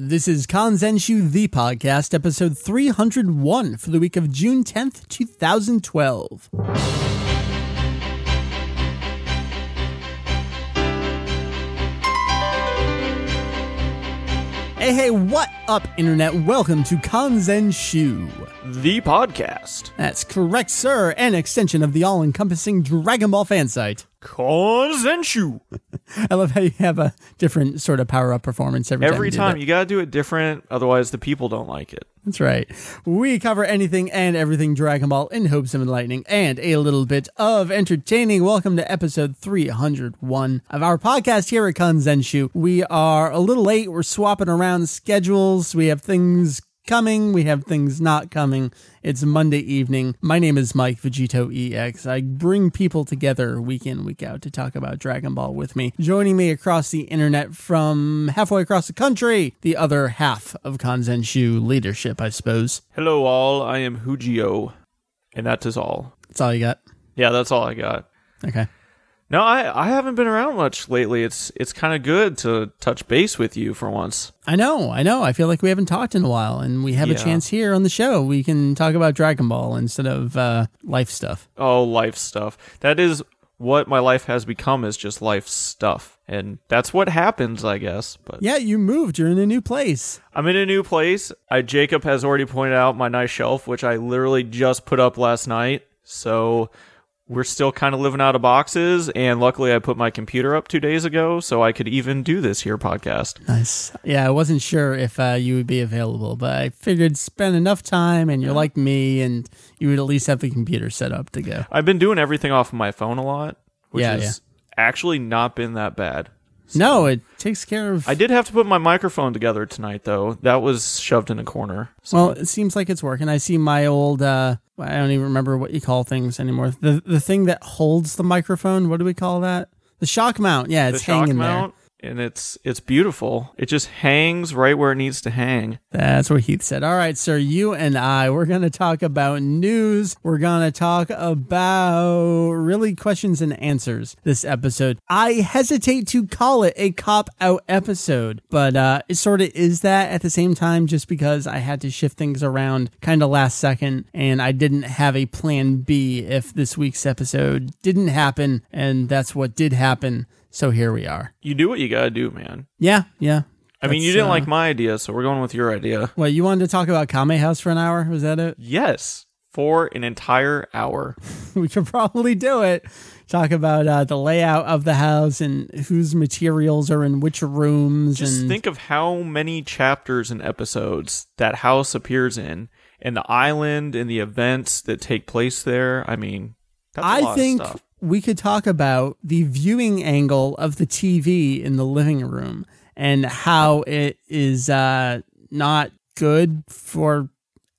This is Kanzenshu, the podcast, episode 301 for the week of June 10th, 2012. Hey, hey, what up, Internet? Welcome to Kanzenshu. The podcast. That's correct, sir. An extension of the all encompassing Dragon Ball fan site. Konsenshu. I love how you have a different sort of power up performance every, time. Every time. time You you gotta do it different, otherwise the people don't like it. That's right. We cover anything and everything Dragon Ball in hopes of enlightening and a little bit of entertaining. Welcome to episode 301 of our podcast here at Kanzenshu. We are a little late. We're swapping around schedules. We have things coming. We have things not coming. It's Monday evening. My name is Mike Vegito EX. I bring people together week in, week out to talk about Dragon Ball with me. Joining me across the internet from halfway across the country, the other half of Kanzenshu leadership, I suppose. Hello all, I am Hujio. And that is all. That's all you got. Yeah, that's all I got. Okay. No, I, I haven't been around much lately. It's it's kind of good to touch base with you for once. I know, I know. I feel like we haven't talked in a while, and we have a chance here on the show. We can talk about Dragon Ball instead of uh, life stuff. Oh, life stuff. That is what my life has become is just life stuff. And that's what happens, I guess. But Yeah, you moved. You're in a new place. I'm in a new place. I Jacob has already pointed out my nice shelf, which I literally just put up last night. So we're still kind of living out of boxes, and luckily I put my computer up two days ago, so I could even do this here podcast. Nice. Yeah, I wasn't sure if uh, you would be available, but I figured spend enough time, and you're like me, and you would at least have the computer set up to go. I've been doing everything off of my phone a lot, which Yeah, has actually not been that bad. No, it takes care of. I did have to put my microphone together tonight, though. That was shoved in a corner. So Well, it seems like it's working. I see my old uh I don't even remember what you call things anymore. The the thing that holds the microphone, what do we call that? The shock mount. Yeah, the it's shock hanging mount, and it's it's beautiful. It just hangs right where it needs to hang. That's what Heath said. All right, sir, you and I, we're going to talk about news. We're going to talk about really questions and answers this episode. I hesitate to call it a cop out episode, but uh it sort of is that at the same time just because I had to shift things around kind of last second and I didn't have a plan B if this week's episode didn't happen and that's what did happen. So here we are. You do what you gotta do, man. Yeah, yeah. I mean, you didn't uh, like my idea, so we're going with your idea. What, you wanted to talk about Kame House for an hour? Was that it? Yes, for an entire hour. we could probably do it. Talk about uh, the layout of the house and whose materials are in which rooms. Just and think of how many chapters and episodes that house appears in, and the island and the events that take place there. I mean, that's a I think. We could talk about the viewing angle of the TV in the living room and how it is uh, not good for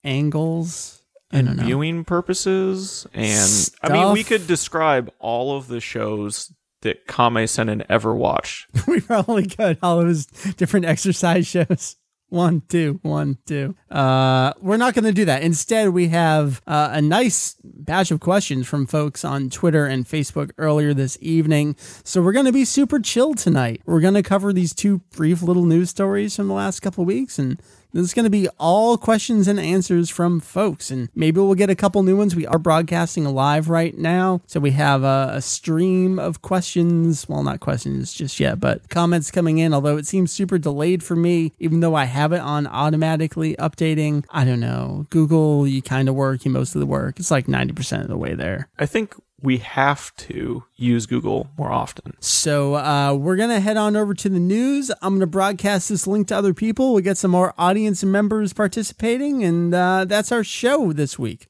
angles. I don't And know. viewing purposes, and I mean, we could describe all of the shows that Kame Sennin ever watched. we probably could all those different exercise shows. One, two, one, two. Uh, we're not going to do that. Instead, we have uh, a nice batch of questions from folks on Twitter and Facebook earlier this evening. So we're going to be super chill tonight. We're going to cover these two brief little news stories from the last couple of weeks, and this is going to be all questions and answers from folks. And maybe we'll get a couple new ones. We are broadcasting live right now. So we have a, a stream of questions. Well, not questions just yet, but comments coming in, although it seems super delayed for me, even though I have it on automatically updating. I don't know. Google, you kind of work, you mostly work. It's like 90% of the way there. I think we have to use Google more often. So uh, we're gonna head on over to the news. I'm gonna broadcast this link to other people. We'll get some more audience members participating, and uh, that's our show this week.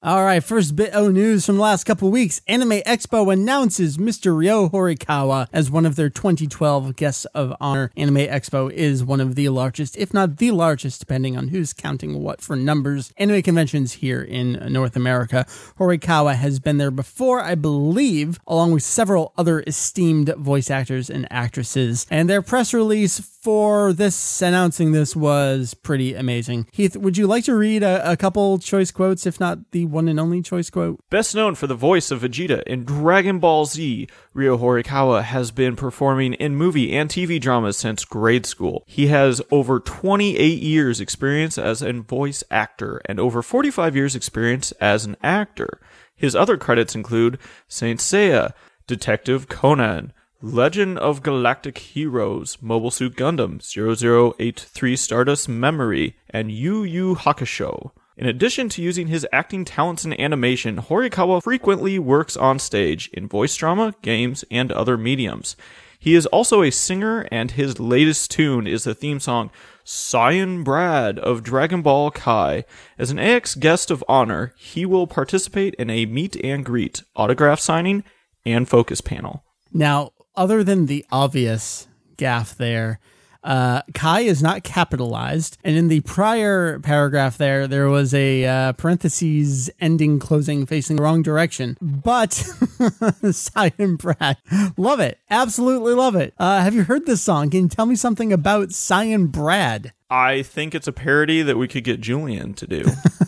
All right, first bit of news from the last couple weeks. Anime Expo announces Mr. Ryo Horikawa as one of their 2012 guests of honor. Anime Expo is one of the largest, if not the largest, depending on who's counting what for numbers, anime conventions here in North America. Horikawa has been there before, I believe, along with several other esteemed voice actors and actresses. And their press release for this announcing this was pretty amazing. Heath, would you like to read a, a couple choice quotes, if not the one and only choice quote. Best known for the voice of Vegeta in Dragon Ball Z, Ryo Horikawa has been performing in movie and TV dramas since grade school. He has over 28 years experience as a voice actor and over 45 years experience as an actor. His other credits include Saint Seiya, Detective Conan, Legend of Galactic Heroes, Mobile Suit Gundam, 0083 Stardust Memory, and Yu Yu Hakusho. In addition to using his acting talents in animation, Horikawa frequently works on stage in voice drama, games, and other mediums. He is also a singer, and his latest tune is the theme song Cyan Brad of Dragon Ball Kai. As an AX guest of honor, he will participate in a meet and greet, autograph signing, and focus panel. Now, other than the obvious gaff there, uh, Kai is not capitalized. And in the prior paragraph there, there was a uh, parentheses ending closing facing the wrong direction. But Cyan Brad, love it. Absolutely love it. Uh, have you heard this song? Can you tell me something about Cyan Brad? I think it's a parody that we could get Julian to do.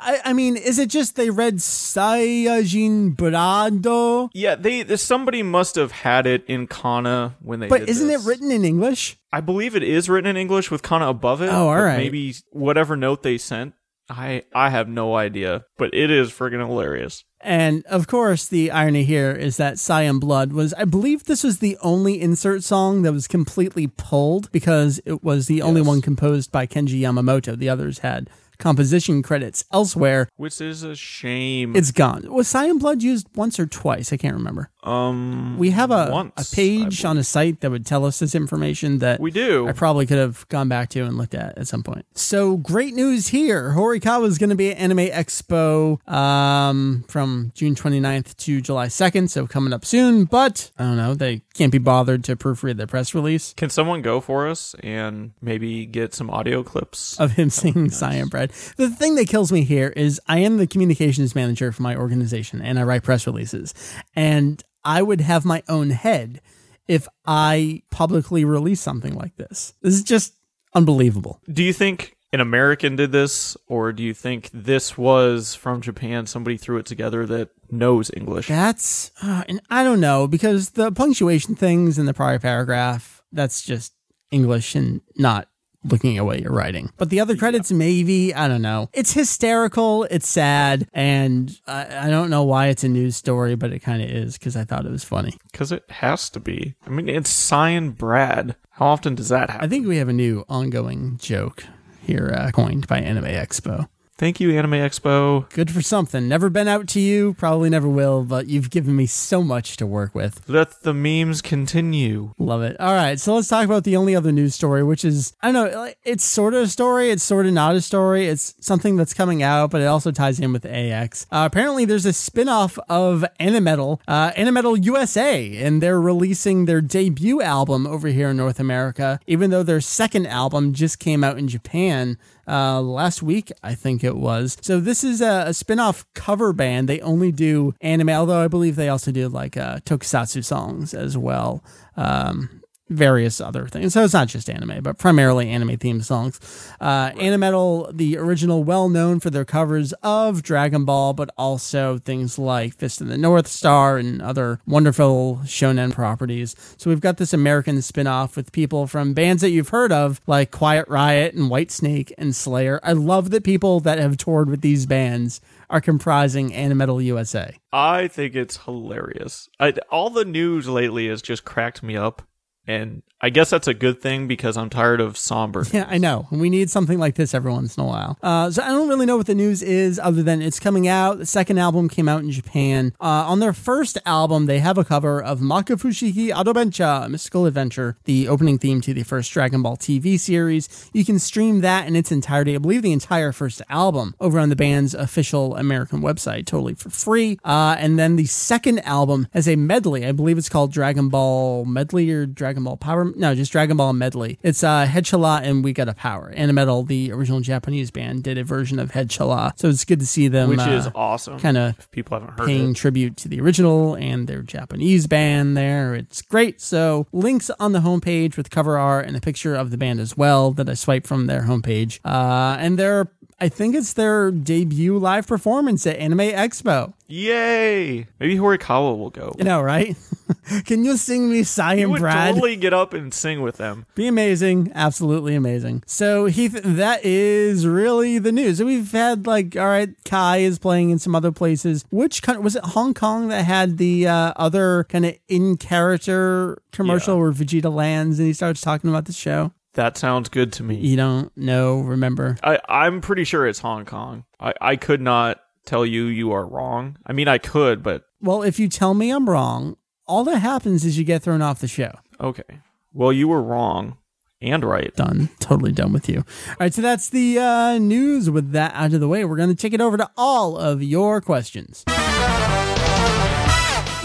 I, I mean, is it just they read Sayajin Brado? yeah, they somebody must have had it in Kana when they. But isn't this. it written in English? I believe it is written in English with Kana above it. Oh, all right. Maybe whatever note they sent. I I have no idea, but it is friggin' hilarious. And of course, the irony here is that Saiyan Blood was, I believe this was the only insert song that was completely pulled because it was the only one composed by Kenji Yamamoto. The others had composition credits elsewhere. Which is a shame. It's gone. Was Saiyan Blood used once or twice? I can't remember. Um We have a, Once, a page on a site that would tell us this information that we do. I probably could have gone back to and looked at at some point. So great news here. Horikawa is going to be at Anime Expo um, from June 29th to July 2nd. So coming up soon, but I don't know. They can't be bothered to proofread their press release Can someone go for us and maybe get some audio clips? of him singing Cyan Bread. The thing that kills me here is I am the communications manager for my organization and I write press releases. And I would have my own head if I publicly release something like this. This is just unbelievable. Do you think an American did this, or do you think this was from Japan? Somebody threw it together that knows English. That's, uh, and I don't know because the punctuation things in the prior paragraph, that's just English and not looking at what you're writing. But the other credits, maybe, I don't know. It's hysterical, it's sad, and I, I don't know why it's a news story, but it kind of is because I thought it was funny. Because it has to be. I mean, it's Cyan Brad. How often does that happen? I think we have a new ongoing joke here uh, coined by Anime Expo. Thank you, Anime Expo. Good for something. Never been out to you, probably never will, but you've given me so much to work with. Let the memes continue. Love it. All right, so let's talk about the only other news story, which is I don't know, it's sort of a story, it's sort of not a story. It's something that's coming out, but it also ties in with AX. Uh, apparently, there's a spin-off of Animetal, uh, Animetal USA, and they're releasing their debut album over here in North America, even though their second album just came out in Japan uh, last week, I think it was. So this is a, a spin-off cover band. They only do anime, although I believe they also do like uh, tokusatsu songs as well. Um, various other things. So it's not just anime, but primarily anime themed songs. Uh, Animetal, the original, well known for their covers of Dragon Ball, but also things like Fist of the North Star and other wonderful shonen properties. So we've got this American spin off with people from bands that you've heard of, like Quiet Riot and Whitesnake and Slayer. I love that people that have toured with these bands are comprising Animetal USA. I think it's hilarious. I, all the news lately has just cracked me up. And I guess that's a good thing because I'm tired of somber. Yeah, I know. We need something like this every once in a while. Uh, so I don't really know what the news is other than it's coming out. The second album came out in Japan. Uh, on their first album, they have a cover of Makafushigi Adobencha, Mystical Adventure, the opening theme to the first Dragon Ball TV series. You can stream that in its entirety, I believe the entire first album, over on the band's official American website, totally for free. Uh, and then the second album has a medley. I believe it's called Dragon Ball Medley or Dragon Ball Power. No, just Dragon Ball Medley. It's uh, Head and We Gotta Power. Animetal, the original Japanese band, did a version of Head. So it's good to see them. Which uh, is awesome. kind of people haven't heard paying it. tribute to the original and their Japanese band there. It's great. So links on the homepage with cover art and a picture of the band as well that I swiped from their homepage. Uh, and they're I think it's their debut live performance at Anime Expo. Yay! Maybe Horikawa will go. You know, right? Can you sing me Cy and would Brad? totally get up and sing with them. Be amazing. Absolutely amazing. So, Heath, that is really the news. We've had, like, all right, Kai is playing in some other places. Which country was it Hong Kong that had the uh, other kind of in character commercial Yeah. where Vegeta lands and he starts talking about the show? That sounds good to me. You don't know, remember? I, I'm pretty sure it's Hong Kong. I, I could not tell you you are wrong. I mean, I could, but Well, if you tell me I'm wrong, all that happens is you get thrown off the show. okay. Well, you were wrong and right. done. Totally done with you. All right, so that's the uh, news. With that out of the way, we're going to take it over to all of your questions.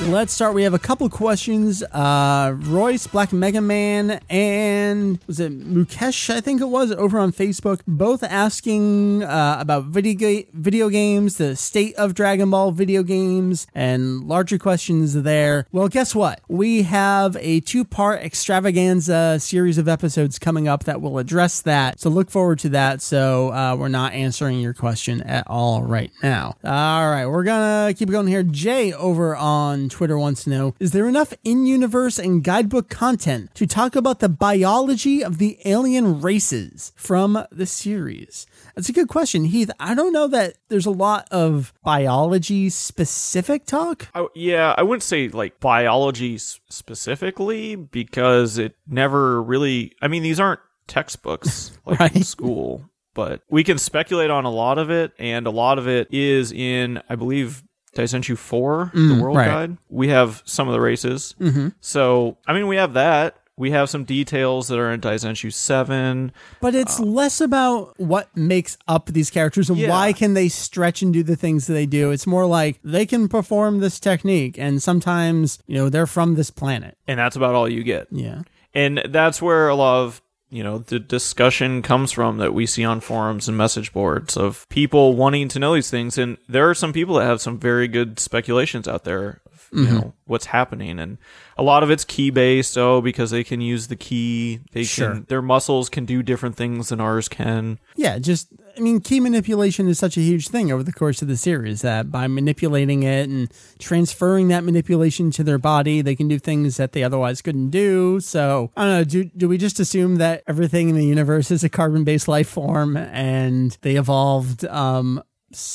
Let's start. We have a couple questions. Uh, Royce, Black Mega Man, and was it Mukesh? I think it was over on Facebook. Both asking uh, about video ga- video games, the state of Dragon Ball video games, and larger questions there. Well, guess what? We have a two part extravaganza series of episodes coming up that will address that. So look forward to that. So uh, we're not answering your question at all right now. All right, we're gonna keep going here. Jay over on Twitter wants to know Is there enough in universe and guidebook content to talk about the biology of the alien races from the series? That's a good question, Heath. I don't know that there's a lot of biology specific talk. I, yeah, I wouldn't say like biology specifically because it never really. I mean, these aren't textbooks like in school, but we can speculate on a lot of it, and a lot of it is in, I believe, Daizenshuu 4, the World right. Guide. We have some of the races. Mm-hmm. So, I mean, we have that. We have some details that are in Daizenshuu 7. But it's less about what makes up these characters and Yeah. why can they stretch and do the things that they do. It's more like they can perform this technique and sometimes, you know, they're from this planet. And that's about all you get. Yeah. and that's where a lot of you know the discussion comes from that we see on forums and message boards of people wanting to know these things. And there are some people that have some very good speculations out there of, you Mm-hmm. know what's happening and a lot of it's ki based oh because they can use the ki they Sure. can their muscles can do different things than ours can Yeah, just I mean, ki manipulation is such a huge thing over the course of the series that by manipulating it and transferring that manipulation to their body, they can do things that they otherwise couldn't do. So I don't know. Do do we just assume that everything in the universe is a carbon-based life form and they evolved? Um,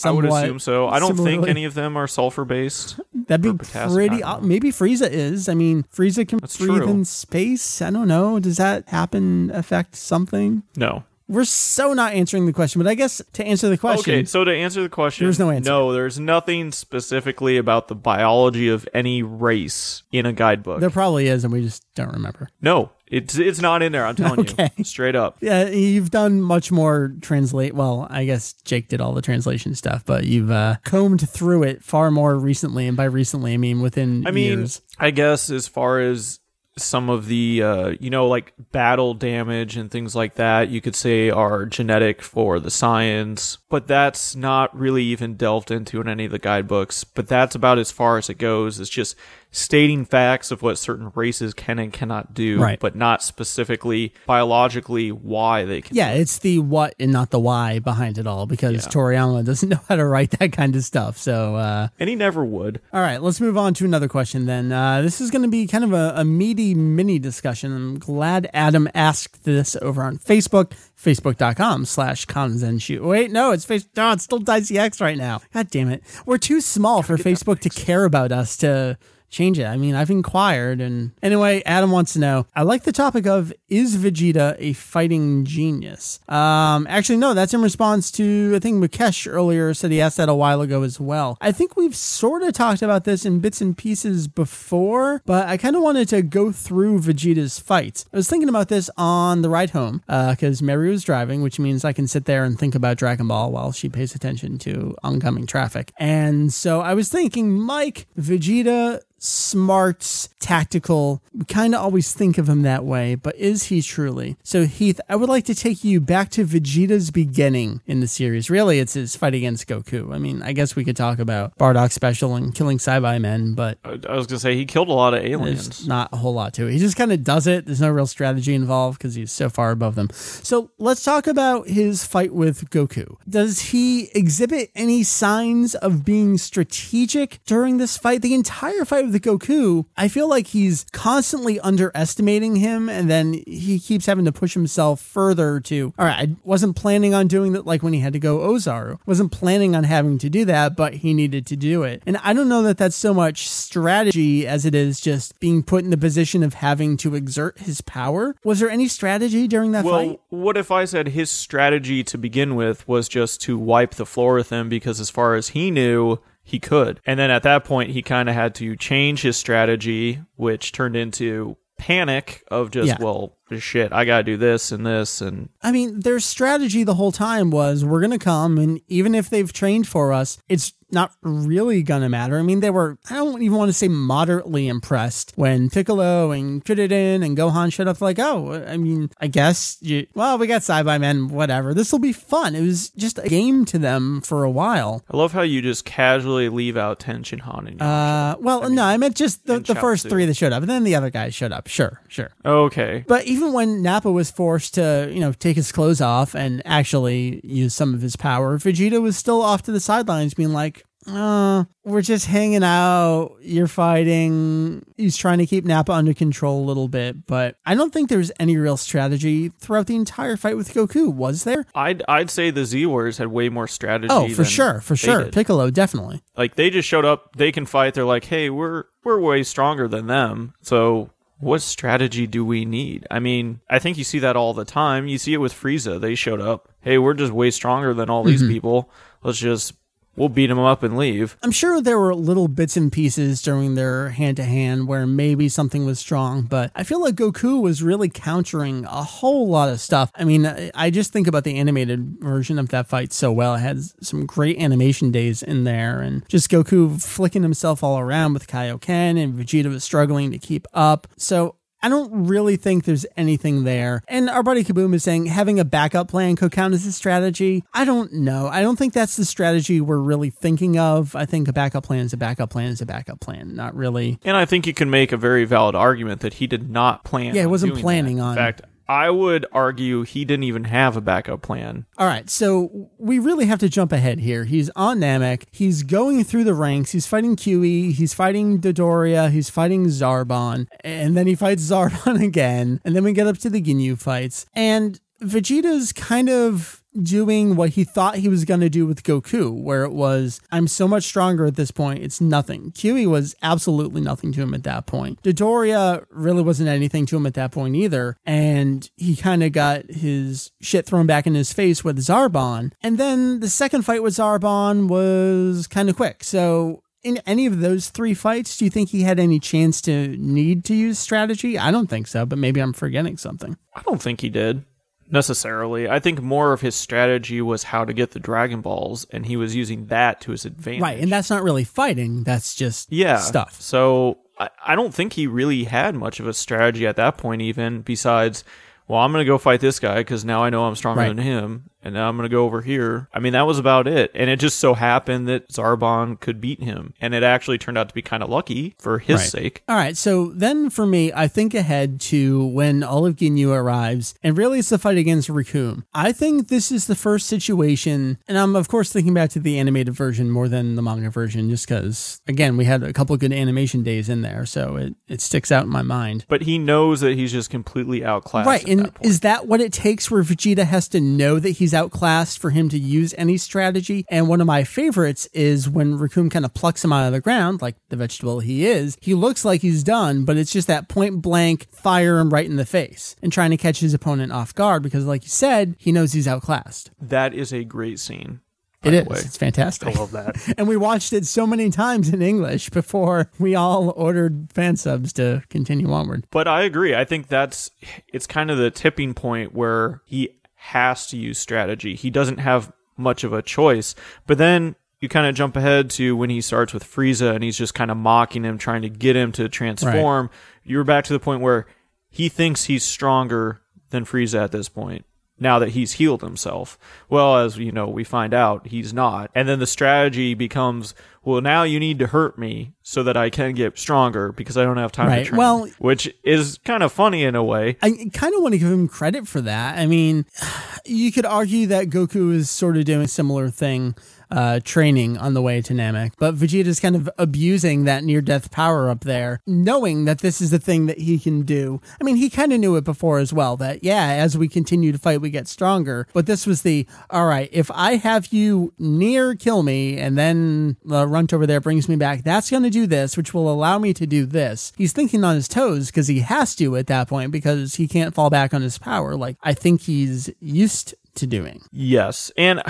I would assume so. I don't think any of them are sulfur based. That'd be pretty. Uh, maybe Frieza is. I mean, Frieza can That's breathe true. in space. I don't know. Does that happen? Affect something? No. We're so not answering the question, but I guess to answer the question, Okay, so to answer the question, There's no answer. No, there's nothing specifically about the biology of any race in a guidebook. there probably is, and we just don't remember. no, it's it's not in there. I'm telling Okay. you, straight up. Yeah, you've done much more translate. Well, I guess Jake did all the translation stuff, but you've uh, combed through it far more recently, and by recently, I mean within I mean, years. I guess as far as some of the uh, you know like battle damage and things like that you could say are genetic for the science but that's not really even delved into in any of the guidebooks but that's about as far as it goes it's just stating facts of what certain races can and cannot do Right. but not specifically biologically why they can Yeah, it's the what and not the why behind it all because Yeah. Toriyama doesn't know how to write that kind of stuff. So, uh, and he never would All right, let's move on to another question then. Uh, this is going to be kind of a, a meaty mini discussion. I'm glad Adam asked this over on Facebook, facebook.com slash Kanzenshu. Wait, no, it's face. No, it's still Dicey X right now. God damn it. We're too small for Facebook to care about us to change it. I mean, I've inquired and anyway, Adam wants to know. I like the topic of is Vegeta a fighting genius? Um, actually, no, that's in response to I think Mukesh earlier said he asked that a while ago as well. I think we've sort of talked about this in bits and pieces before, but I kind of wanted to go through Vegeta's fights. I was thinking about this on the ride home uh, because Mary was driving, which means I can sit there and think about Dragon Ball while she pays attention to oncoming traffic. And so I was thinking, Mike, Vegeta smart, tactical. We kind of always think of him that way, but is he truly? So, Heath, I would like to take you back to Vegeta's beginning in the series. Really, it's his fight against Goku. I mean, I guess we could talk about Bardock Special and killing Saibamen, but I was gonna say he killed a lot of aliens. Not a whole lot to it. He just kind of does it. There's no real strategy involved because he's so far above them. So let's talk about his fight with Goku. Does he exhibit any signs of being strategic during this fight? The entire fight with Goku, I feel like he's constantly underestimating him, and then he keeps having to push himself further to. All right, I wasn't planning on doing that, like when he had to go Ozaru. Wasn't planning on having to do that, but he needed to do it. And I don't know that that's so much strategy as it is just being put in the position of having to exert his power. Was there any strategy during that well, fight? what if I said his strategy to begin with was just to wipe the floor with him because, as far as he knew, he could. And then at that point, he kind of had to change his strategy, which turned into panic of just, Yeah. well, shit, I got to do this and this. And I mean, their strategy the whole time was we're going to come, and even if they've trained for us, it's not really going to matter. I mean, they were, I don't even want to say moderately impressed when Piccolo and Krillin and Gohan showed up, like, oh, I mean, I guess, you, well, we got Saibamen, whatever. This will be fun. It was just a game to them for a while. I love how you just casually leave out Tenshin Han and Uh, well, no, I meant just the, the first three that showed up, and then the other guys showed up. Sure, sure. Okay. But even when Nappa was forced to, you know, take his clothes off and actually use some of his power, Vegeta was still off to the sidelines being like, uh, we're just hanging out. You're fighting. He's trying to keep Nappa under control a little bit, but I don't think there's any real strategy throughout the entire fight with Goku, was there? I'd I'd say the Z Warriors had way more strategy. Oh, for sure, for sure. did. Piccolo, definitely. Like they just showed up, they can fight. They're like, hey, we're we're way stronger than them. So what strategy do we need? I mean, I think you see that all the time. You see it with Frieza. They showed up. Hey, we're just way stronger than all Mm-hmm. these people. Let's just we'll beat them up and leave. I'm sure there were little bits and pieces during their hand to hand where maybe something was strong, but I feel like Goku was really countering a whole lot of stuff. I mean, I- I just think about the animated version of that fight so well. It had some great animation days in there, and just Goku flicking himself all around with Kaioken, and Vegeta was struggling to keep up. So I don't really think there's anything there. And our buddy Kaboom is saying having a backup plan could count as a strategy. I don't know. I don't think that's the strategy we're really thinking of. I think a backup plan is a backup plan is a backup plan, not really. And I think you can make a very valid argument that he did not plan. Yeah, he wasn't planning that. on- In fact, I would argue he didn't even have a backup plan. All right, so we really have to jump ahead here. He's on Namek. He's going through the ranks. He's fighting Cui. He's fighting Dodoria. He's fighting Zarbon. And then he fights Zarbon again. And then we get up to the Ginyu fights. And Vegeta's kind of doing what he thought he was going to do with Goku, where it was, I'm so much stronger at this point, it's nothing. Cui was absolutely nothing to him at that point. Dodoria really wasn't anything to him at that point either. And he kind of got his shit thrown back in his face with Zarbon. And then the second fight with Zarbon was kind of quick. So in any of those three fights, do you think he had any chance to need to use strategy? I don't think so, but maybe I'm forgetting something. I don't think he did necessarily. I think more of his strategy was how to get the Dragon Balls, and he was using that to his advantage. Right, and that's not really fighting, that's just yeah stuff. So I, I don't think he really had much of a strategy at that point, even besides. Well, I'm going to go fight this guy because now I know I'm stronger Right. than him, and now I'm going to go over here. I mean, that was about it. And it just so happened that Zarbon could beat him, and it actually turned out to be kind of lucky for his Right. sake. All right, so then for me, I think ahead to when Olive Ginyu arrives, and really it's the fight against Recoome. I think this is the first situation, and I'm of course thinking back to the animated version more than the manga version, just because, again, we had a couple good animation days in there, so it, it sticks out in my mind. But he knows that he's just completely outclassed. Right, at and that point. is that what it takes where Vegeta has to know that he's outclassed for him to use any strategy? And one of my favorites is when Recoome kind of plucks him out of the ground, like the vegetable he is. He looks like he's done, but it's just that point blank fire him right in the face and trying to catch his opponent off guard because, like you said, he knows he's outclassed. that is a great scene. It is. way. It's fantastic. I love that. And we watched it so many times in English before we all ordered fan subs to continue onward. But I agree. I think that's it's kind of the tipping point where he has to use strategy. He doesn't have much of a choice. But then you kind of jump ahead to when he starts with Frieza and he's just kind of mocking him, trying to get him to transform. You're back to the point where he thinks he's stronger than Frieza at this point. Now that he's healed himself. Well, as you know, we find out he's not. And then the strategy becomes, well, now you need to hurt me so that I can get stronger because I don't have time Right. to train. Well- which is kind of funny in a way. I kind of want to give him credit for that. I mean, you could argue that Goku is sort of doing a similar thing, uh, training on the way to Namek, but Vegeta's kind of abusing that near death power up there, knowing that this is the thing that he can do. I mean, he kind of knew it before as well that, yeah, as we continue to fight, we get stronger. But this was the, all right, if I have you near kill me and then the runt over there brings me back, that's going to do this, which will allow me to do this. He's thinking on his toes because he has to at that point because he can't fall back on his power like I think he's used to doing. Yes. And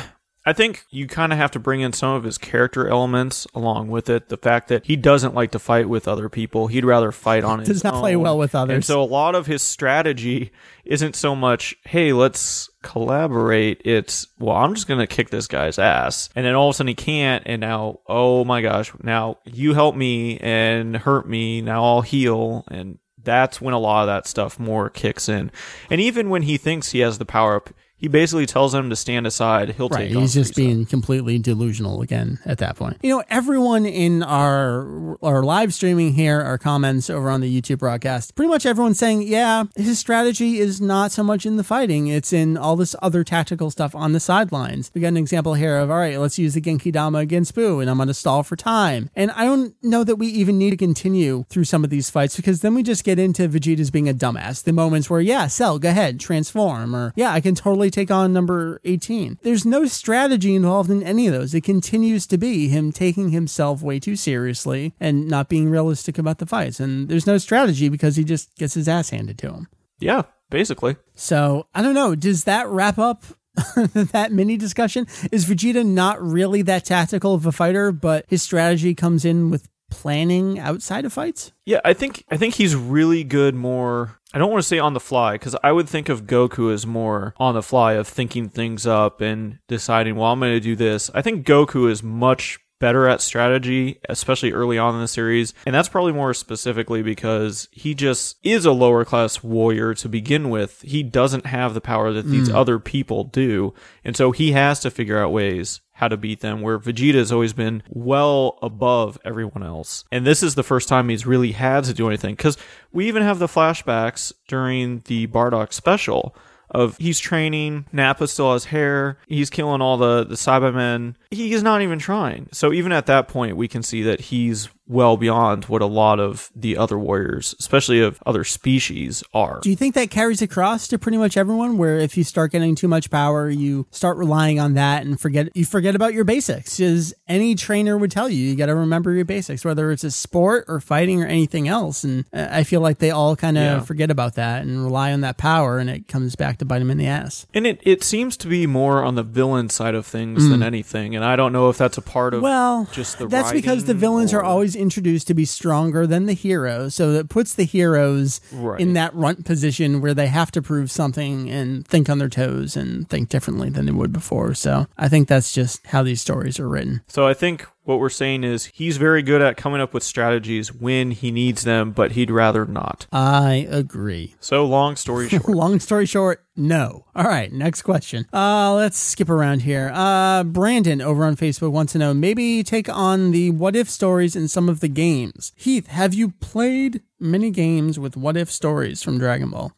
I think you kind of have to bring in some of his character elements along with it. The fact that he doesn't like to fight with other people. He'd rather fight on his Does not play well with others. And so a lot of his strategy isn't so much, hey, let's collaborate. It's, well, I'm just going to kick this guy's ass. And then all of a sudden he can't. And now, oh my gosh, now you help me and hurt me. Now I'll heal. And that's when a lot of that stuff more kicks in. And even when he thinks he has the power up, he basically tells him to stand aside. He'll Right, take on he's just Frieza. being completely delusional again at that point. You know, everyone in our our live streaming here, our comments over on the YouTube broadcast, pretty much everyone's saying, yeah, his strategy is not so much in the fighting; it's in all this other tactical stuff on the sidelines. We got an example here of, all right, let's use the Genki Dama against Boo, and I'm going to stall for time. And I don't know that we even need to continue through some of these fights because then we just get into Vegeta's being a dumbass. The moments where, yeah, Cell, go ahead, transform, or yeah, I can totally take on number 18. There's no strategy involved in any of those. It continues to be him taking himself way too seriously and not being realistic about the fights. And there's no strategy because he just gets his ass handed to him. Yeah, basically. So I don't know. Does that wrap up that mini discussion? Is Vegeta not really that tactical of a fighter, but his strategy comes in with planning outside of fights? Yeah, I think I think he's really good more I don't want to say on the fly because I would think of Goku as more on the fly of thinking things up and deciding, well, I'm going to do this. I think Goku is much better at strategy, especially early on in the series. And that's probably more specifically because he just is a lower class warrior to begin with. He doesn't have the power that these mm. other people do. And so he has to figure out ways how to beat them, where Vegeta has always been well above everyone else. And this is the first time he's really had to do anything. Because we even have the flashbacks during the Bardock special of he's training, Nappa still has hair, he's killing all the, the Saibamen. He's not even trying. So even at that point, we can see that he's well beyond what a lot of the other warriors, especially of other species, are. Do you think that carries across to pretty much everyone where if you start getting too much power, you start relying on that and forget you forget about your basics? As any trainer would tell you, you got to remember your basics, whether it's a sport or fighting or anything else. And I feel like they all kind of Yeah. forget about that and rely on that power, and it comes back to bite them in the ass. And it, it seems to be more on the villain side of things mm. than anything. And I don't know if that's a part of. Well, just the that's because the villains are always introduced to be stronger than the heroes, so that puts the heroes Right. in that runt position where they have to prove something and think on their toes and think differently than they would before. So I think that's just how these stories are written. So I think what we're saying is he's very good at coming up with strategies when he needs them, but he'd rather not. I agree. So long story short. Long story short, no. All right, next question. Uh, let's skip around here. Uh, Brandon over on Facebook wants to know maybe take on the what if stories in some of the games. Heath, have you played many games with what if stories from Dragon Ball?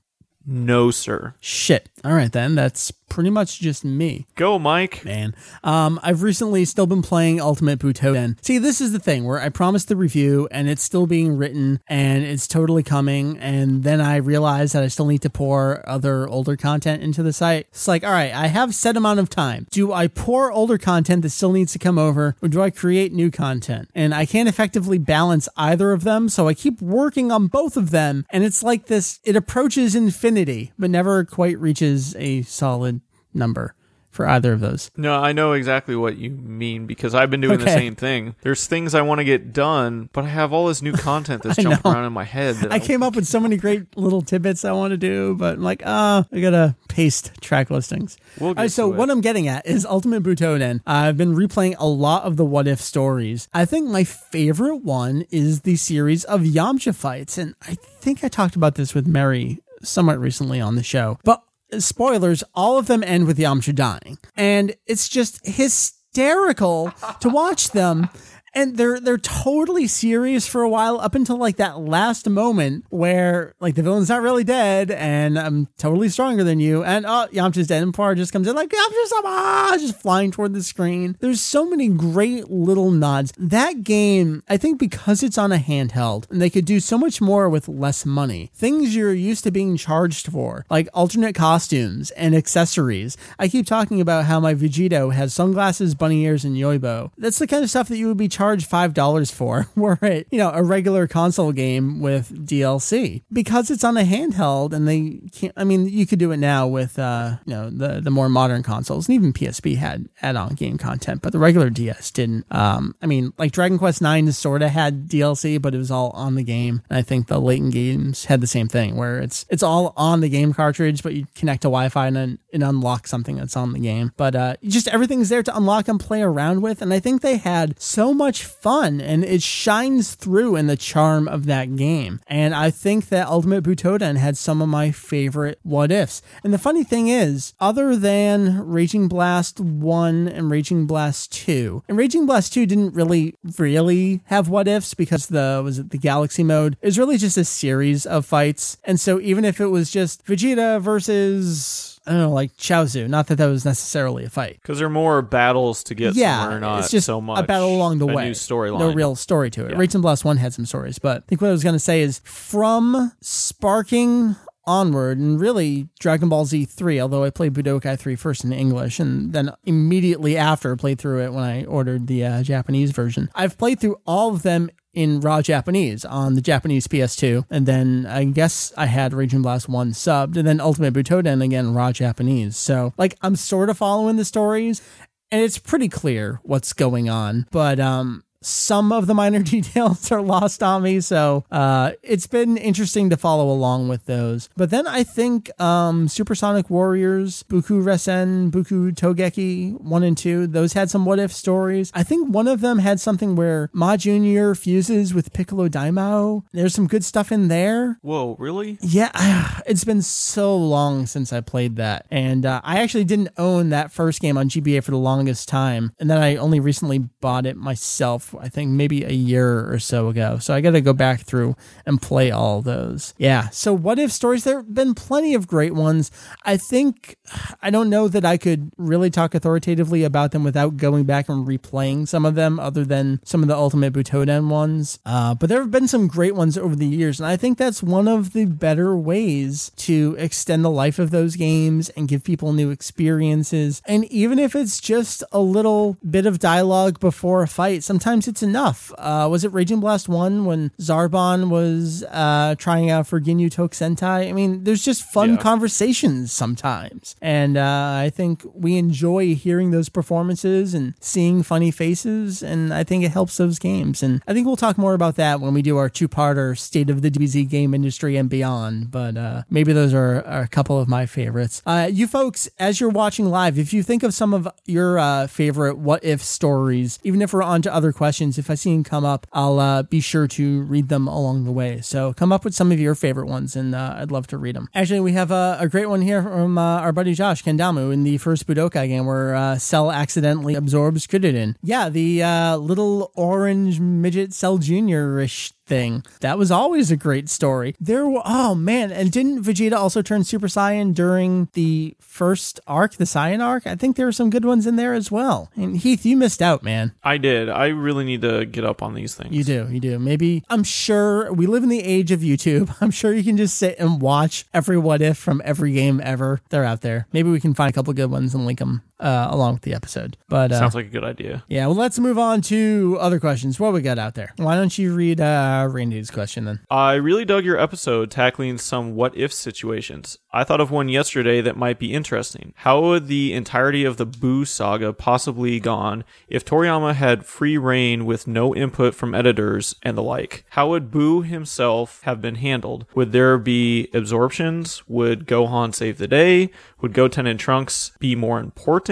no, sir. Shit. All right, then. That's pretty much just me. Go, Mike. Man, um, I've recently still been playing Ultimate Butoden. See, this is the thing where I promised the review and it's still being written and it's totally coming. And then I realized that I still need to pour other older content into the site. It's like, all right, I have set amount of time. Do I pour older content that still needs to come over or do I create new content? And I can't effectively balance either of them. So I keep working on both of them. And it's like this, it approaches infinity, but never quite reaches a solid number. for either of those. No, I know exactly what you mean because I've been doing the same thing. There's things I want to get done, but I have all this new content that's jumping know. around in my head. That I came up with so many great little tidbits I want to do, but I'm like, ah, I gotta paste track listings. We'll right, so what I'm getting at is Ultimate Butoden. I've been replaying a lot of the What If stories. I think my favorite one is the series of Yamcha fights, and I think I talked about this with Mary somewhat recently on the show. But spoilers, all of them end with Yamcha dying, and it's just hysterical to watch them. And they're they're totally serious for a while up until like that last moment where like the villain's not really dead and I'm totally stronger than you and oh Yamcha's dead and Puar just comes in like Yamcha's ah just flying toward the screen. There's so many great little nods. That game, I think because it's on a handheld and they could do so much more with less money. Things you're used to being charged for, like alternate costumes and accessories. I keep talking about how my Vegito has sunglasses, bunny ears, and Yoibo. That's the kind of stuff that you would be charged five dollars for, were it, you know, a regular console game with DLC. Because it's on a handheld and they can't I mean, you could do it now with uh, you know, the the more modern consoles. And even PSP had add-on game content, but the regular DS didn't. Um, I mean, like Dragon Quest Nine sort of had DLC, but it was all on the game. And I think the latent games had the same thing, where it's it's all on the game cartridge, but you connect to Wi-Fi and then it unlocks something that's on the game. But uh, just everything's there to unlock and play around with. And I think they had so much fun, and it shines through in the charm of that game. And I think that Ultimate Butoden had some of my favorite what ifs. And the funny thing is, other than Raging Blast 1 and Raging Blast 2, and Raging Blast 2 didn't really, really have what ifs because the, was it the Galaxy mode is really just a series of fights. And so even if it was just Vegeta versus, I don't know, like Chaozu, not that that was necessarily a fight. because there are more battles to get Yeah, somewhere, not it's just so much a battle along the a way. New storyline. No real story to it. Raging Blast 1 had some stories, but I think what I was going to say is from Sparking onward, and really Dragon Ball Z 3, although I played Budokai 3 first in English, and then immediately after played through it when I ordered the uh, Japanese version. I've played through all of them in raw Japanese on the Japanese PS2, and then I guess I had Raging Blast 1 subbed, and then Ultimate Butoden again raw Japanese. So, like, I'm sort of following the stories, and it's pretty clear what's going on, but um some of the minor details are lost on me so uh it's been interesting to follow along with those but then i think um supersonic warriors buku resen buku togeki 1 and 2 those had some what if stories i think one of them had something where ma junior fuses with piccolo daimao there's some good stuff in there Whoa, really? yeah, it's been so long since I played that. And uh, I actually didn't own that first game on GBA for the longest time. And then I only recently bought it myself, I think maybe a year or so ago. So I got to go back through and play all those. Yeah. So, what if stories? There have been plenty of great ones. I think, I don't know that I could really talk authoritatively about them without going back and replaying some of them, other than some of the Ultimate Butoden ones. Uh, but there have been some great ones over the years. And I think that's one of the better ways to extend the life of those games and give people new experiences. And even if it's just a little bit of dialogue before a fight, sometimes it's enough. Uh, was it Raging Blast 1 when Zarbon was uh, trying out for Ginyu Tokusentai? I mean, there's just fun Yeah. conversations sometimes. And uh, I think we enjoy hearing those performances and seeing funny faces. And I think it helps those games. And I think we'll talk more about that when we do our two parter State of the DBZ game industry and beyond. But uh, maybe those are, are a couple of my favorites. Uh, you folks, as you're watching live, if you think of some of your uh, favorite what if stories, even if we're on to other questions, if I see them come up, I'll uh, be sure to read them along the way. So come up with some of your favorite ones, and uh, I'd love to read them. Actually, we have a, a great one here from uh, our buddy Josh Kendamu in the first Budokai game where uh, Cell accidentally absorbs Kudidin. Yeah, the uh, little orange midget Cell Junior ish thing. That was always a great story. There were, oh man, and didn't Vegeta also turn Super Saiyan during the first arc, the Saiyan arc? I think there were some good ones in there as well. And Heath, you missed out, man. I did. I really need to get up on these things. You do, you do. Maybe I'm sure we live in the age of YouTube. I'm sure you can just sit and watch every what if from every game ever. They're out there. Maybe we can find a couple good ones and link them uh, along with the episode. But uh, Sounds like a good idea. yeah, well, let's move on to other questions. What we got out there? Why don't you read uh, Randy's question then? I really dug your episode tackling some what if situations. I thought of one yesterday that might be interesting. How would the entirety of the Boo saga possibly gone if Toriyama had free reign with no input from editors and the like? How would Boo himself have been handled? Would there be absorptions? Would Gohan save the day? Would Goten and Trunks be more important?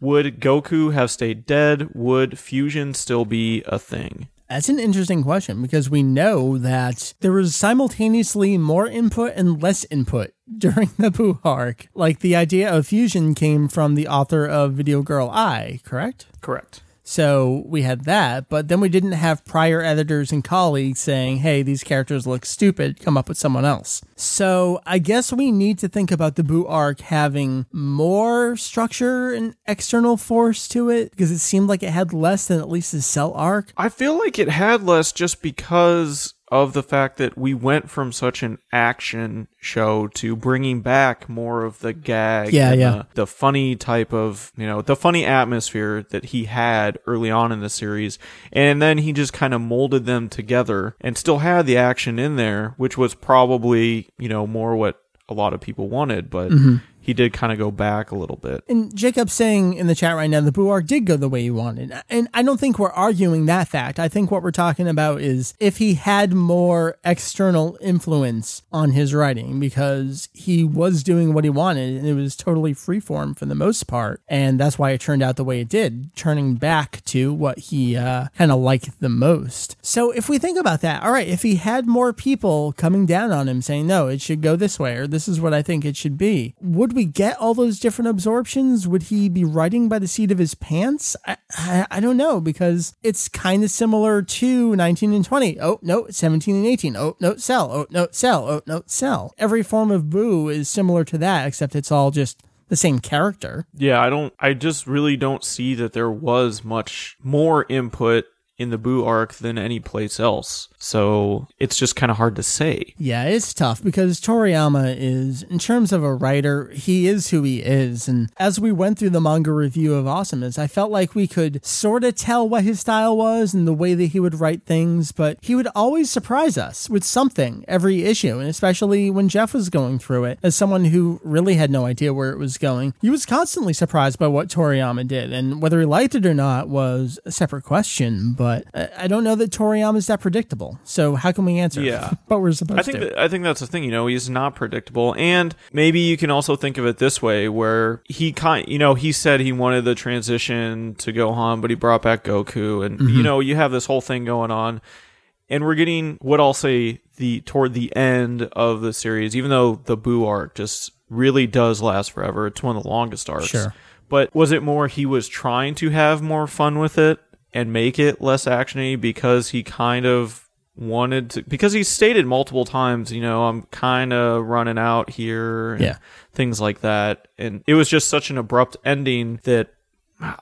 Would Goku have stayed dead? Would fusion still be a thing? That's an interesting question because we know that there was simultaneously more input and less input during the Boo arc. Like the idea of fusion came from the author of Video Girl Ai, correct? Correct. So we had that, but then we didn't have prior editors and colleagues saying, hey, these characters look stupid, come up with someone else. So I guess we need to think about the Boo arc having more structure and external force to it because it seemed like it had less than at least the Cell arc. I feel like it had less just because of the fact that we went from such an action show to bringing back more of the gag Yeah, and yeah. The, the funny type of you know the funny atmosphere that he had early on in the series and then he just kind of molded them together and still had the action in there which was probably you know more what a lot of people wanted but Mm-hmm. He did kind of go back a little bit And Jacob's saying in the chat right now, the Boo arc did go the way he wanted. And I don't think we're arguing that fact. I think what we're talking about is if he had more external influence on his writing because he was doing what he wanted and it was totally freeform for the most part. And that's why it turned out the way it did, turning back to what he uh, kind of liked the most. So if we think about that, all right, if he had more people coming down on him saying, no, it should go this way or this is what I think it should be, would we get all those different absorptions? Would he be writing by the seat of his pants? I, I, I don't know because it's kind of similar to 19 and 20. Oh, no, 17 and 18. Oh, no, sell. Oh, no, sell. Oh, no, cell. Every form of boo is similar to that, except it's all just the same character. Yeah, I don't. I just really don't see that there was much more input in the Boo arc than any place else. So it's just kind of hard to say. Yeah, it's tough because Toriyama is, in terms of a writer, he is who he is. And as we went through the manga review of Awesomeness, I felt like we could sort of tell what his style was and the way that he would write things, but he would always surprise us with something every issue. And especially when Jeff was going through it, as someone who really had no idea where it was going, he was constantly surprised by what Toriyama did. And whether he liked it or not was a separate question, but I I don't know that Toriyama is that predictable. So how can we answer? Yeah. but we're supposed I think to. that, I think that's the thing. You know, he's not predictable, and maybe you can also think of it this way, where he kind, you know, he said he wanted the transition to Gohan, but he brought back Goku, and mm-hmm. you know, you have this whole thing going on, and we're getting what I'll say the toward the end of the series, even though the Boo arc just really does last forever. It's one of the longest arcs. Sure. But was it more he was trying to have more fun with it and make it less actiony because he kind of wanted to because he stated multiple times, you know, I'm kind of running out here and Yeah. things like that. And it was just such an abrupt ending that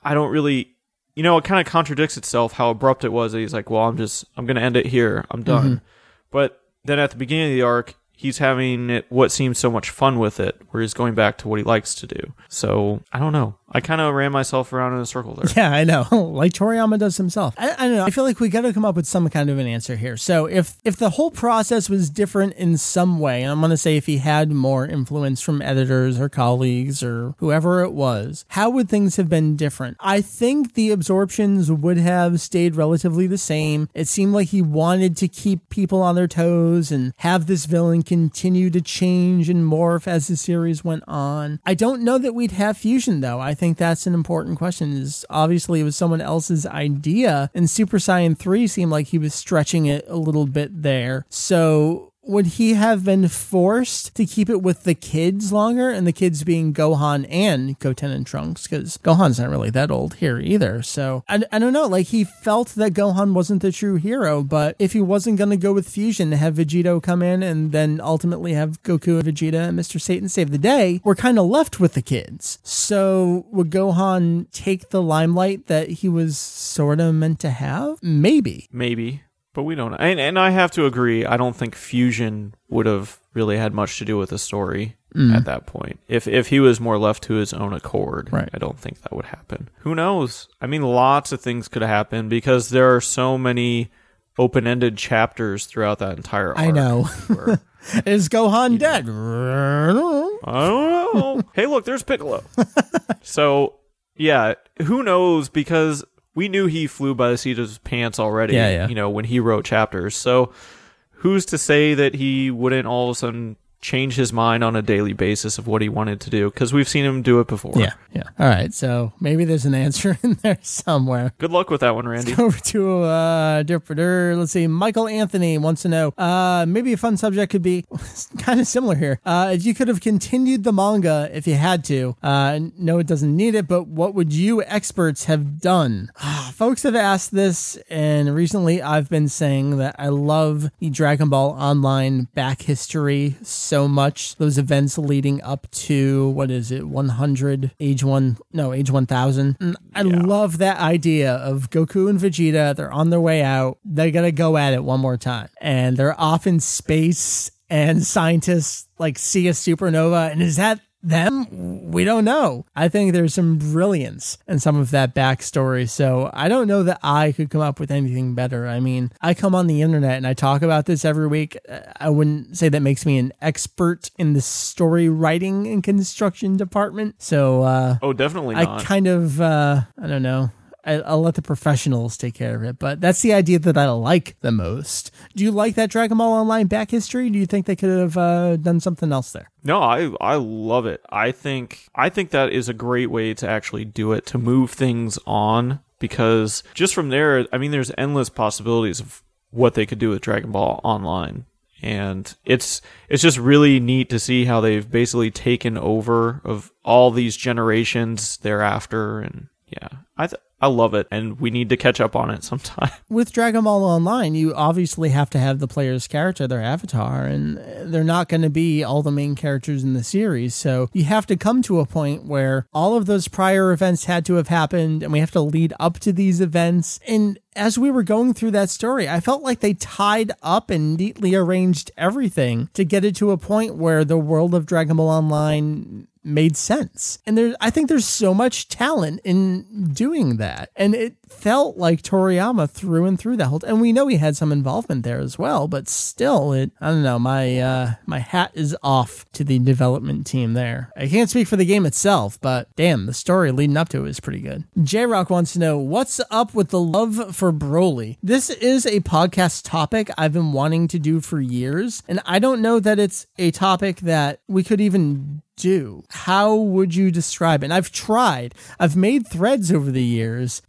I don't really you know, it kind of contradicts itself how abrupt it was. He's like, "Well, I'm just I'm going to end it here. I'm done." Mm-hmm. But then at the beginning of the arc, he's having what seems so much fun with it, where he's going back to what he likes to do. So I don't know. I kind of ran myself around in a circle there. Yeah, I know. like Toriyama does himself. I, I don't know. I feel like we got to come up with some kind of an answer here. So if if the whole process was different in some way, and I'm going to say if he had more influence from editors or colleagues or whoever it was, how would things have been different? I think the absorptions would have stayed relatively the same. It seemed like he wanted to keep people on their toes and have this villain continue to change and morph as the series went on. I don't know that we'd have fusion though. I think that's an important question. Is obviously it was someone else's idea, and Super Saiyan 3 seemed like he was stretching it a little bit there. So would he have been forced to keep it with the kids longer and the kids being Gohan and Goten and Trunks? Because Gohan's not really that old here either. So I, I don't know. Like he felt that Gohan wasn't the true hero, but if he wasn't going to go with fusion, have Vegito come in and then ultimately have Goku and Vegeta and Mr. Satan save the day, we're kind of left with the kids. So would Gohan take the limelight that he was sort of meant to have? Maybe. Maybe. But we don't. And and I have to agree. I don't think Fusion would have really had much to do with the story Mm. at that point. If if he was more left to his own accord, Right. I don't think that would happen. Who knows? I mean, lots of things could happen because there are so many open-ended chapters throughout that entire. Arc I know. where- Is Gohan dead? I don't know. hey, look, there's Piccolo. so, yeah, who knows? Because we knew he flew by the seat of his pants already. Yeah, yeah. You know, when he wrote chapters. So, who's to say that he wouldn't all of a sudden change his mind on a daily basis of what he wanted to do? Because we've seen him do it before. Yeah, yeah. All right, so maybe there's an answer in there somewhere. Good luck with that one, Randy. Over to uh, different. Let's see. Michael Anthony wants to know. Uh, maybe a fun subject could be kind of similar here. Uh, if you could have continued the manga if you had to. Uh, no, it doesn't need it. But what would you experts have done? Ah, Folks have asked this, and recently I've been saying that I love the Dragon Ball Online back history so much. Those events leading up to what is it, 100, age one, no, age 1000. And I love that idea of Goku and Vegeta. They're on their way out. They're gonna go at it one more time, and they're off in space. And scientists like see a supernova, and is that them? We don't know. I think there's some brilliance in some of that backstory. So I don't know that I could come up with anything better. I mean, I come on the internet and I talk about this every week. Uh, I wouldn't say that makes me an expert in the story writing and construction department. So uh, Oh, definitely I kind of, uh, I don't know. I, I'll let the professionals take care of it, but that's the idea that I like the most. Do you like that Dragon Ball Online back history? Do you think they could have uh, done something else there? No, I I love it. I think I think that is a great way to actually do it to move things on because just from there, I mean, there's endless possibilities of what they could do with Dragon Ball Online, and it's it's just really neat to see how they've basically taken over of all these generations thereafter, and yeah, I th- I love it, and we need to catch up on it sometime. with Dragon Ball Online, you obviously have to have the player's character, their avatar, and they're not going to be all the main characters in the series. So you have to come to a point where all of those prior events had to have happened, and we have to lead up to these events. And as we were going through that story, I felt like they tied up and neatly arranged everything to get it to a point where the world of Dragon Ball Online made sense. And there I think there's so much talent in doing that. And it felt like Toriyama through and through that whole and we know he had some involvement there as well, but still it I don't know, my uh my hat is off to the development team there. I can't speak for the game itself, but damn, the story leading up to it is pretty good. J Rock wants to know what's up with the love for Broly. This is a podcast topic I've been wanting to do for years, and I don't know that it's a topic that we could even do? How would you describe it? And I've tried. I've made threads over the years.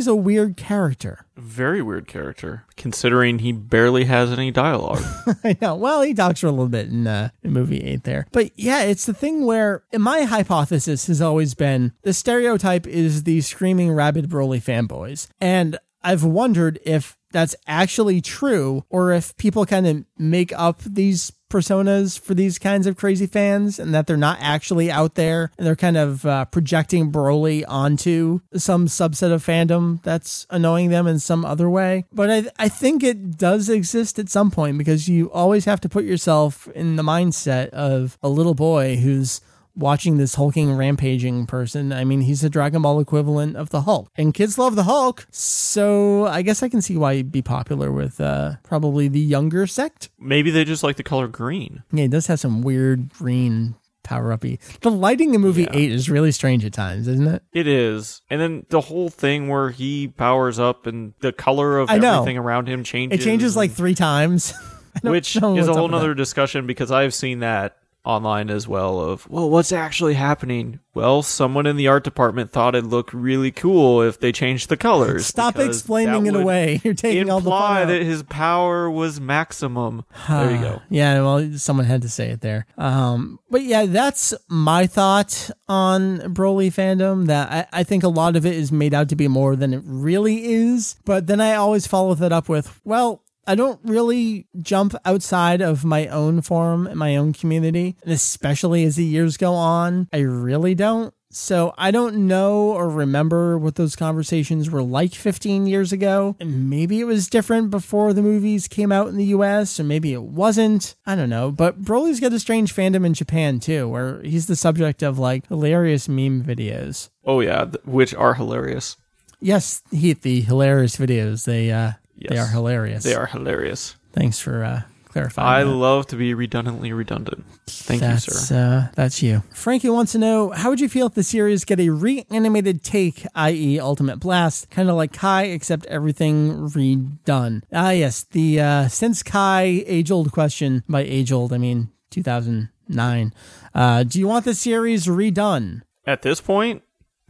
Broly's a weird character. Very weird character, considering he barely has any dialogue. I know. Well, he talks for a little bit in, uh, in movie eight there. But yeah, it's the thing where my hypothesis has always been the stereotype is the screaming rabid Broly fanboys. And I've wondered if that's actually true or if people kind of make up these personas for these kinds of crazy fans and that they're not actually out there and they're kind of uh, projecting Broly onto some subset of fandom that's annoying them in some other way. But I, I think it does exist at some point because you always have to put yourself in the mindset of a little boy who's watching this hulking rampaging person. I mean, he's the Dragon Ball equivalent of the Hulk. And kids love the Hulk. So I guess I can see why he'd be popular with uh, probably the younger sect. Maybe they just like the color green. Yeah, he does have some weird green power uppy. The lighting in the movie eight is really strange at times, isn't it? It is. And then the whole thing where he powers up and the color of everything around him changes. It changes like three times. Which is a whole nother discussion because I've seen that online as well of well what's actually happening well someone in the art department thought it'd look really cool if they changed the colors Stop explaining it away. You're taking all the fun imply out. that his power was maximum there you go Yeah, well, someone had to say it there. Um, but yeah, that's my thought on Broly fandom. That I, I think a lot of it is made out to be more than it really is. But then I always follow that up with, well, I don't really jump outside of my own forum and my own community, and especially as the years go on, I really don't. So I don't know or remember what those conversations were like 15 years ago. And maybe it was different before the movies came out in the US, or maybe it wasn't. I don't know. But Broly's got a strange fandom in Japan too, where he's the subject of like hilarious meme videos. Oh yeah, th- which are hilarious. Yes, Heath, the hilarious videos. They uh they are hilarious. They are hilarious. Thanks for uh clarifying. I that. love to be redundantly redundant. Thank that's, you, sir. Uh, that's you. Frankie wants to know how would you feel if the series get a reanimated take, i.e., Ultimate Blast, kind of like Kai, except everything redone? Ah, yes, the uh, since Kai age old question by age old, I mean 2009. Uh, do you want the series redone? At this point,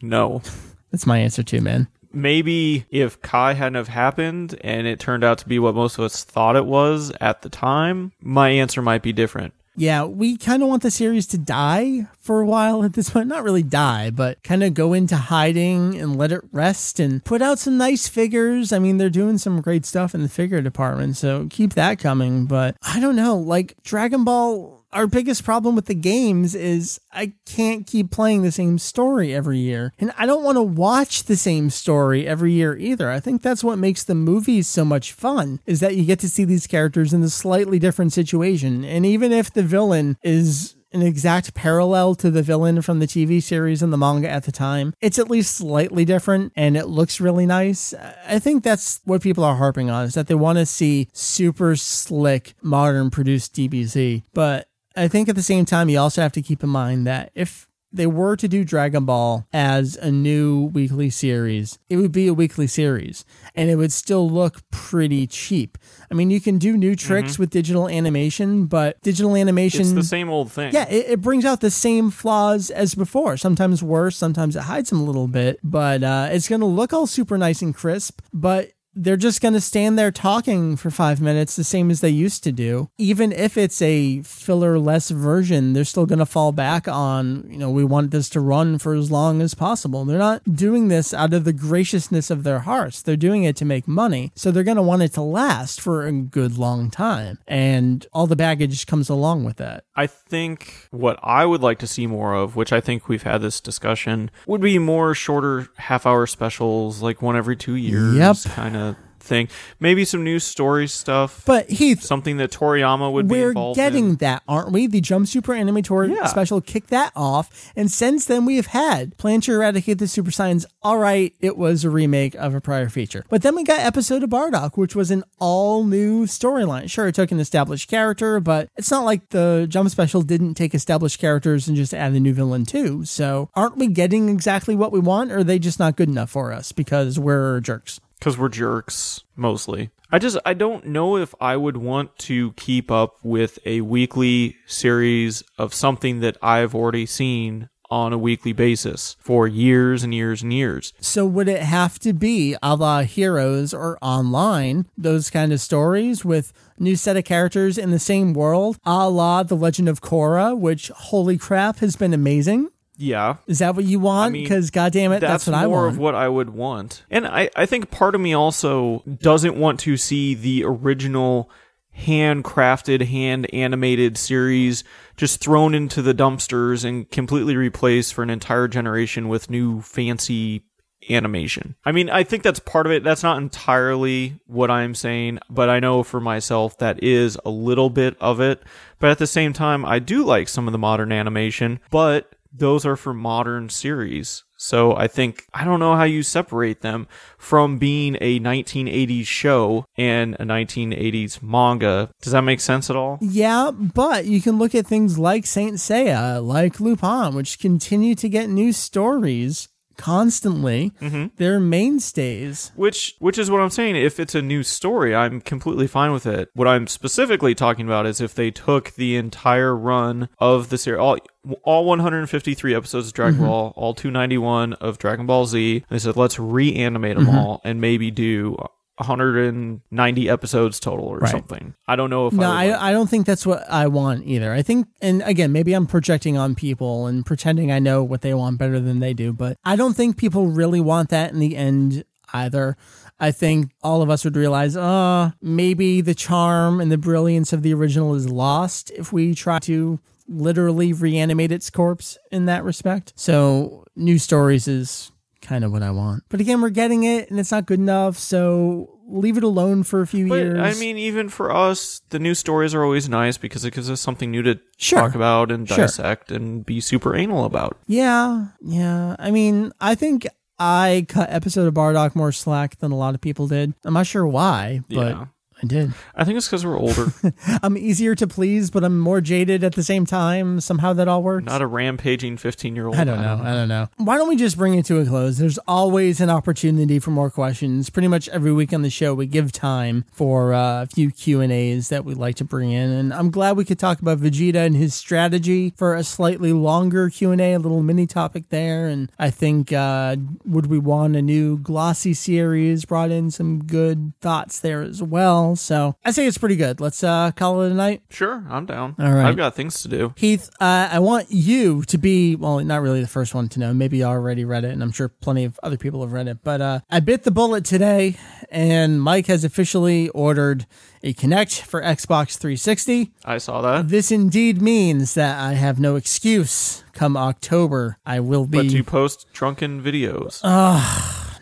no. That's my answer too, man. Maybe if Kai hadn't have happened and it turned out to be what most of us thought it was at the time, my answer might be different. Yeah, we kind of want the series to die for a while at this point. Not really die, but kind of go into hiding and let it rest and put out some nice figures. I mean, they're doing some great stuff in the figure department, so keep that coming. But I don't know, like Dragon Ball. Our biggest problem with the games is I can't keep playing the same story every year. And I don't want to watch the same story every year either. I think that's what makes the movies so much fun is that you get to see these characters in a slightly different situation. And even if the villain is an exact parallel to the villain from the TV series and the manga at the time. It's at least slightly different and it looks really nice. I think that's what people are harping on is that they want to see super slick, modern produced DBZ. But I think at the same time, you also have to keep in mind that if they were to do Dragon Ball as a new weekly series, it would be a weekly series and it would still look pretty cheap. I mean, you can do new tricks with digital animation, but digital animation. It's the same old thing. Yeah, it, it brings out the same flaws as before. Sometimes worse, sometimes it hides them a little bit, but uh, it's going to look all super nice and crisp. But they're just going to stand there talking for five minutes, the same as they used to do. Even if it's a filler less version, they're still going to fall back on, you know, we want this to run for as long as possible. They're not doing this out of the graciousness of their hearts. They're doing it to make money. So they're going to want it to last for a good long time. And all the baggage comes along with that. I think what I would like to see more of, which I think we've had this discussion, would be more shorter half hour specials, like one every two years Yep. kind of thing. Maybe some new story stuff. But Heath, something that Toriyama would be involved. we're getting in. that, aren't we? The Jump Super Anime Tour Yeah. special kicked that off, and since then we have had Plan to Eradicate the Super Saiyans. All right, it was a remake of a prior feature, but then we got Episode of Bardock, which was an all new storyline. Sure, it took an established character, but it's not like the Jump special didn't take established characters and just add a new villain too. So, aren't we getting exactly what we want, or are they just not good enough for us because we're jerks? Because we're jerks mostly. I just I don't know if I would want to keep up with a weekly series of something that I've already seen on a weekly basis for years and years and years. So would it have to be a la Heroes or Online, those kind of stories with new set of characters in the same world, a la The Legend of Korra, which holy crap has been amazing? Yeah. Is that what you want? mean, Because goddamn it, that's, That's, what I want. more of what I would want. And I, I think part of me also doesn't want to see the original handcrafted, hand animated series just thrown into the dumpsters and completely replaced for an entire generation with new fancy animation. I mean, I think that's part of it. That's not entirely what I'm saying, but I know for myself that is a little bit of it. But at the same time, I do like some of the modern animation, but those are for modern series. So I think I don't know how you separate them from being a 1980s show and a 1980s manga. Does that make sense at all? yeah, but you can look at things like Saint Seiya, like Lupin, which continue to get new stories constantly. Mm-hmm. They're mainstays. Which which is what I'm saying. If it's a new story, I'm completely fine with it. What I'm specifically talking about is if they took the entire run of the series, all all 153 episodes of Dragon Ball, all 291 of Dragon Ball Z, and they said let's reanimate them all and maybe do 190 episodes total or Right. something. I don't know if No, I, I, I don't think that's what I want either. I think, and again, maybe I'm projecting on people and pretending I know what they want better than they do, but I don't think people really want that in the end either. I think all of us would realize, uh, maybe the charm and the brilliance of the original is lost if we try to literally reanimate its corpse in that respect. So new stories is kind of what I want. But again, we're getting it and it's not good enough. So leave it alone for a few But years. I mean, even for us, the new stories are always nice because it gives us something new to Sure. talk about and Sure. dissect and be super anal about. yeah, yeah. I mean, I think I cut episode of Bardock more slack than a lot of people did. I'm not sure why, but Yeah. I did. I think it's because we're older, I'm easier to please, but I'm more jaded at the same time. Somehow that all works. not a rampaging 15 year old. I don't know. I don't know. Why don't we just bring it to a close? There's always an opportunity for more questions. Pretty much every week on the show, we give time for uh, a few Q and A's that we'd like to bring in, and I'm glad we could talk about Vegeta and his strategy for a slightly longer Q and A, a little mini topic there. And I think uh, would we want a new glossy series? Brought in some good thoughts there as well. So I say it's pretty good. Let's uh, call it a night. Sure, I'm down. All right. I've got things to do. Heath, uh, I want you to be, well, not really the first one to know. Maybe you already read it, and I'm sure plenty of other people have read it. But uh, I bit the bullet today, and Mike has officially ordered a Kinect for Xbox 360. I saw that. This indeed means that I have no excuse come October. I will be. But you post drunken videos.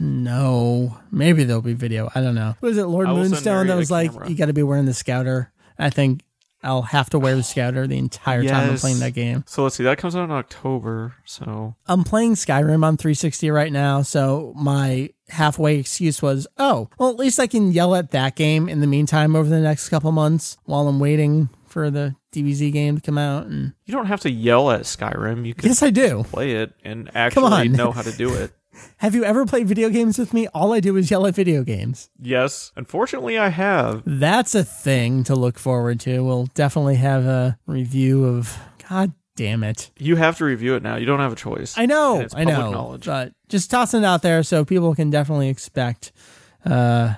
No, maybe there'll be video. I don't know. Was it Lord I will send Moonstone that was like, camera. you got to be wearing the Scouter? I think I'll have to wear the Scouter the entire time I'm playing that game. so let's see, that comes out in October. So I'm playing Skyrim on 360 right now, so my halfway excuse was, oh, well, at least I can yell at that game in the meantime over the next couple months while I'm waiting for the DBZ game to come out. And you don't have to yell at Skyrim. You can yes, I do. play it and actually know how to do it. Have you ever played video games with me? All I do is yell at video games. Yes, unfortunately, I have. That's a thing to look forward to. We'll definitely have a review of. God damn it. You have to review it now. You don't have a choice. I know, I know, knowledge. but just tossing it out there so people can definitely expect. Uh,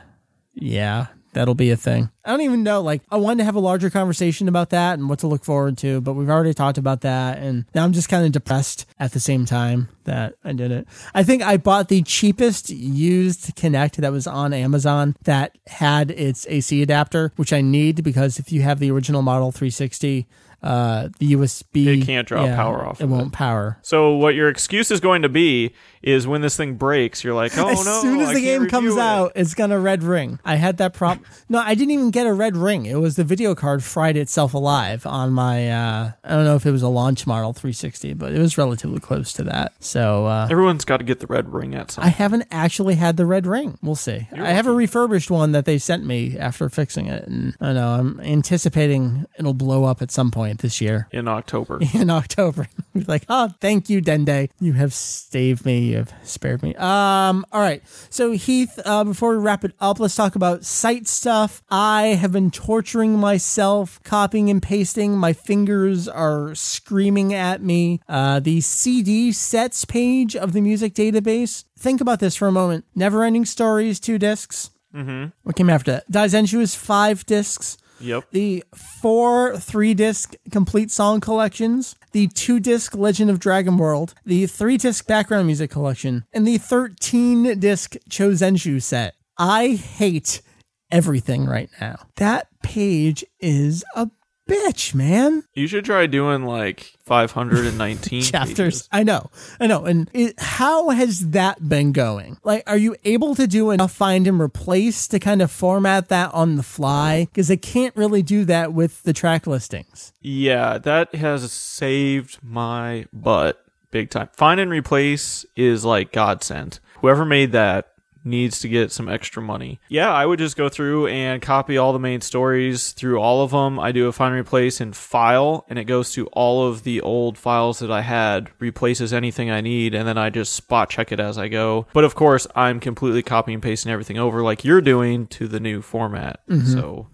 yeah, that'll be a thing. I don't even know. Like, I wanted to have a larger conversation about that and what to look forward to, but we've already talked about that, and now I'm just kind of depressed at the same time that I did it. I think I bought the cheapest used Kinect that was on Amazon that had its AC adapter, which I need because if you have the original model 360. Uh, the USB It can't draw power off It of won't power. So what your excuse is going to be is when this thing breaks, you're like, oh as no. As soon as I the game comes it. out, it's gonna red ring. I had that problem. no, I didn't even get a red ring. It was the video card fried itself alive on my. Uh, I don't know if it was a launch model 360, but it was relatively close to that. So uh, Everyone's got to get the red ring at some. I haven't actually had the red ring. We'll see. I have a refurbished one that they sent me after fixing it, and I know I'm anticipating it'll blow up at some point this year. in October. in October. Like, oh, thank you, Dende. You have saved me. You have spared me. Um, all right. So Heath, uh, before we wrap it up, let's talk about site stuff. I have been torturing myself, copying and pasting. My fingers are screaming at me. Uh, the CD sets page of the music database. Think about this for a moment. Never ending stories, two discs. Mm-hmm. What came after that? Daizenshuu is five discs Yep. the four three disc complete song collections, the two disc Legend of Dragon World, the three disc background music collection, and the 13 disc Chozenshu set. I hate everything right now. That page is a bitch, man. You should try doing like 519 Chapters. pages. I know. I know. And it, how has that been going? Like, are you able to do enough find and replace to kind of format that on the fly? Because they can't really do that with the track listings. Yeah, that has saved my butt big time. Find and replace is like godsend. Whoever made that needs to get some extra money. Yeah, I would just go through and copy all the main stories through all of them. I do a find replace in file and it goes to all of the old files that I had, replaces anything I need, and then I just spot check it as I go. But of course, I'm completely copying and pasting everything over like you're doing to the new format. Mm-hmm. So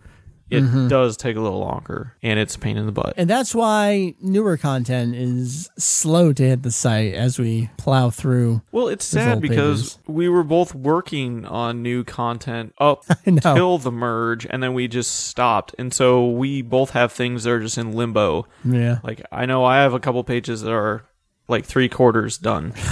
it mm-hmm. does take a little longer and it's a pain in the butt. And that's why newer content is slow to hit the site as we plow through. Well, it's sad because pages. we were both working on new content up know. till the merge, and then we just stopped. And so we both have things that are just in limbo. Yeah. Like I know I have a couple pages that are like three quarters done.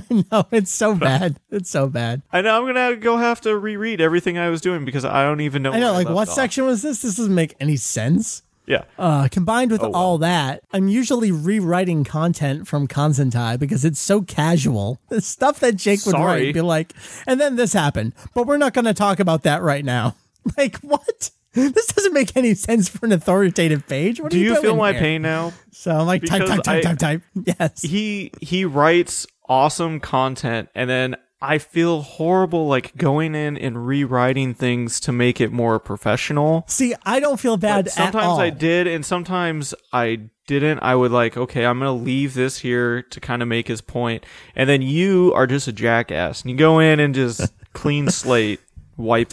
no, it's so bad. It's so bad. I know I'm gonna go have to reread everything I was doing because I don't even know. I know, like, what off. section was this? This doesn't make any sense. Yeah. Uh, combined with Oh, wow. all that, I'm usually rewriting content from Kanzentai because it's so casual. The stuff that Jake would Sorry. write, be like, and then this happened, but we're not going to talk about that right now. Like, what? This doesn't make any sense for an authoritative page. What Do are you, you feel my here? pain now? So I'm like, type, type, type, I- type, type. Yes. He he writes awesome content and then I feel horrible like going in and rewriting things to make it more professional. See, I don't feel bad But sometimes at all. I did and sometimes I didn't. I would like, okay, I'm going to leave this here to kind of make his point. And then you are just a jackass and you go in and just clean slate, wipe it.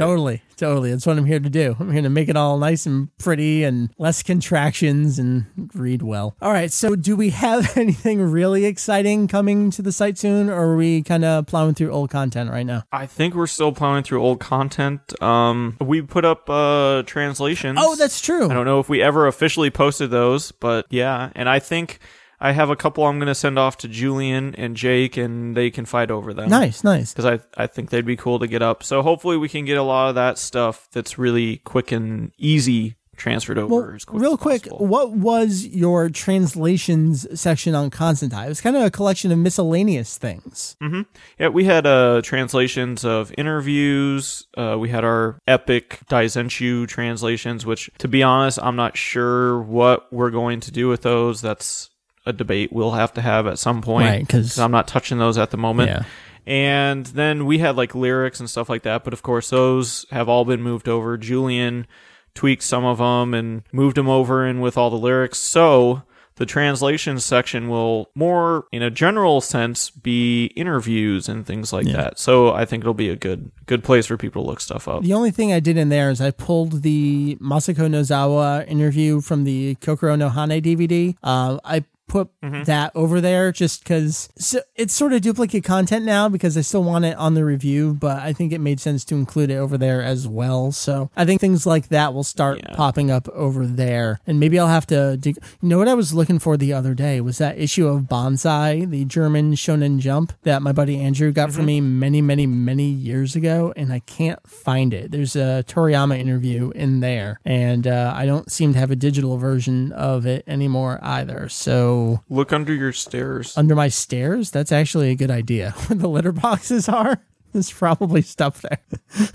Totally. That's what I'm here to do. I'm here to make it all nice and pretty and less contractions and read well. All right, so do we have anything really exciting coming to the site soon, or are we kind of plowing through old content right now? I think we're still plowing through old content. Um, we put up uh translations. Oh, that's true. I don't know if we ever officially posted those, but yeah. And I think I have a couple I'm going to send off to Julian and Jake, and they can fight over them. Nice, nice. Because I, I think they'd be cool to get up. So hopefully we can get a lot of that stuff that's really quick and easy transferred over. Well, as quick real quick, what was your translations section on Kanzentai? It was kind of a collection of miscellaneous things. Mm-hmm. yeah, we had uh, translations of interviews. Uh, we had our epic Daizenshuu translations, which, to be honest, I'm not sure what we're going to do with those. That's a debate we'll have to have at some point. Right, 'cause- I'm not touching those at the moment. Yeah. And then we had like lyrics and stuff like that, but of course those have all been moved over. Julian tweaked some of them and moved them over in with all the lyrics. So the translation section will more in a general sense be interviews and things like that. So I think it'll be a good good place for people to look stuff up. The only thing I did in there is I pulled the Masako Nozawa interview from the Kokoro no Hane DVD. Uh, I put that over there just because so it's sort of duplicate content now because I still want it on the review, but I think it made sense to include it over there as well. So I think things like that will start Yeah. popping up over there. And maybe I'll have to dig. You know what I was looking for the other day was that issue of Banzai, the German Shonen Jump that my buddy Andrew got for me many, many, many years ago, and I can't find it. There's a Toriyama interview in there, and uh, I don't seem to have a digital version of it anymore either. So Look under your stairs. under my stairs, that's actually a good idea. Where the litter boxes are, there's probably stuff there.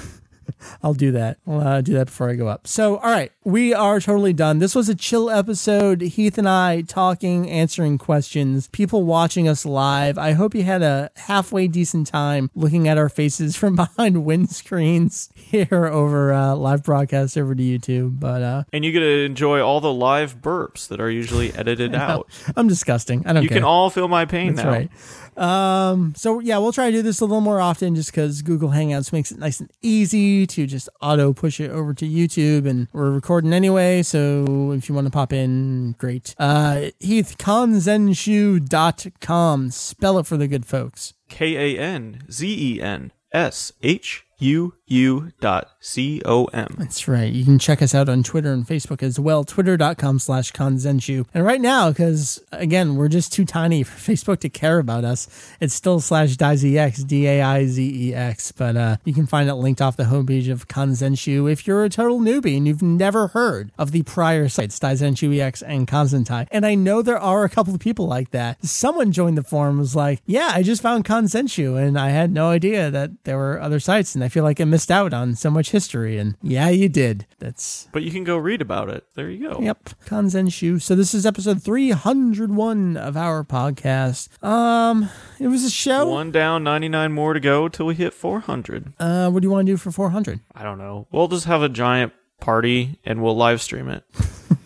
I'll do that. I'll uh, do that before I go up. So, all right, we are totally done. This was a chill episode. Heath and I talking, answering questions, people watching us live. I hope you had a halfway decent time looking at our faces from behind windscreens here over uh, live broadcast over to YouTube. But uh, and you get to enjoy all the live burps that are usually edited out. I'm disgusting. I don't know. You care. can all feel my pain That's now. right. Um, so yeah, we'll try to do this a little more often just because Google Hangouts makes it nice and easy to just auto push it over to YouTube and we're recording anyway. So if you want to pop in, great. Uh, Heath, kanzenshuu.com. Spell it for the good folks. K A N Z E N S H U U dot C O M. That's right. You can check us out on Twitter and Facebook as well. Twitter.com slash Kanzenshuu. And right now, because again, we're just too tiny for Facebook to care about us, it's still slash DaiZeX, D A I Z E X. But uh, you can find it linked off the homepage of Kanzenshuu if you're a total newbie and you've never heard of the prior sites, Daizenshuu EX and Kanzentai. And I know there are a couple of people like that. Someone joined the forum was like, Yeah, I just found Kanzenshuu and I had no idea that there were other sites. And I feel like I missed out on so much history. And yeah, you did. That's But you can go read about it. There you go. Yep, Kanzenshuu. So this is episode 301 of our podcast. Um, it was a show. One down, 99 more to go till we hit 400. Uh, what do you want to do for 400? I don't know. We'll just have a giant party and we'll live stream it.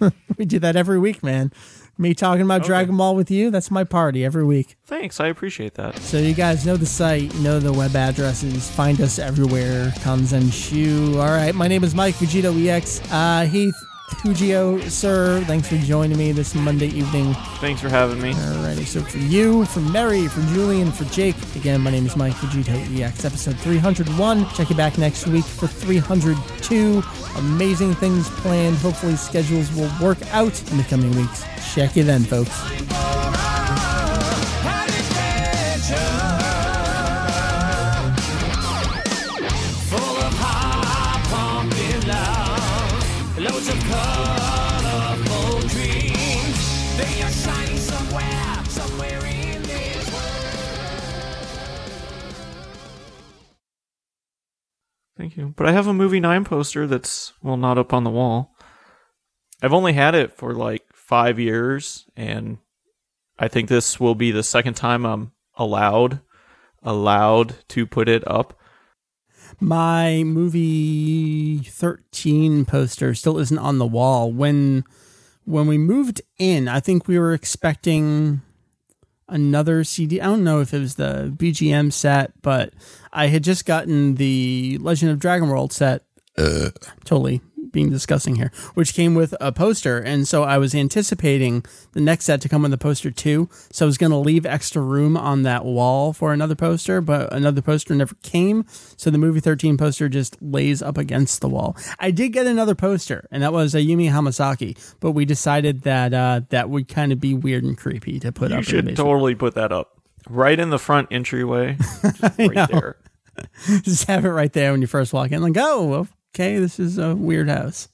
We do that every week, man. Me talking about Dragon Ball with you, that's my party every week. Thanks. I appreciate that. So you guys know the site, know the web addresses, find us everywhere, Kanzenshuu. All right, my name is Mike Vegito EX. Uh, Heath, Hujio, sir, thanks for joining me this Monday evening. Thanks for having me. Alrighty, so for you, for Mary, for Julian, for Jake, again, my name is Mike VegettoEX, episode 301. Check you back next week for 302. Amazing things planned. Hopefully, schedules will work out in the coming weeks. Check you then, folks. Thank you. But I have a movie nine poster that's well not up on the wall. I've only had it for like five years, and I think this will be the second time I'm allowed allowed to put it up. My movie 13 poster still isn't on the wall. When when we moved in, I think we were expecting another CD. I don't know if it was the BGM set, but I had just gotten the Legend of Dragon World set. Totally being disgusting here, which came with a poster. And so I was anticipating the next set to come with a poster too. So I was going to leave extra room on that wall for another poster, but another poster never came. So the movie 13 poster just lays up against the wall. I did get another poster, and that was Ayumi Hamasaki, but we decided that uh, that would kind of be weird and creepy to put You up. in the should totally put that up right in the front entryway, just right there. just have it right there when you first walk in. Like, oh, okay, this is a weird house.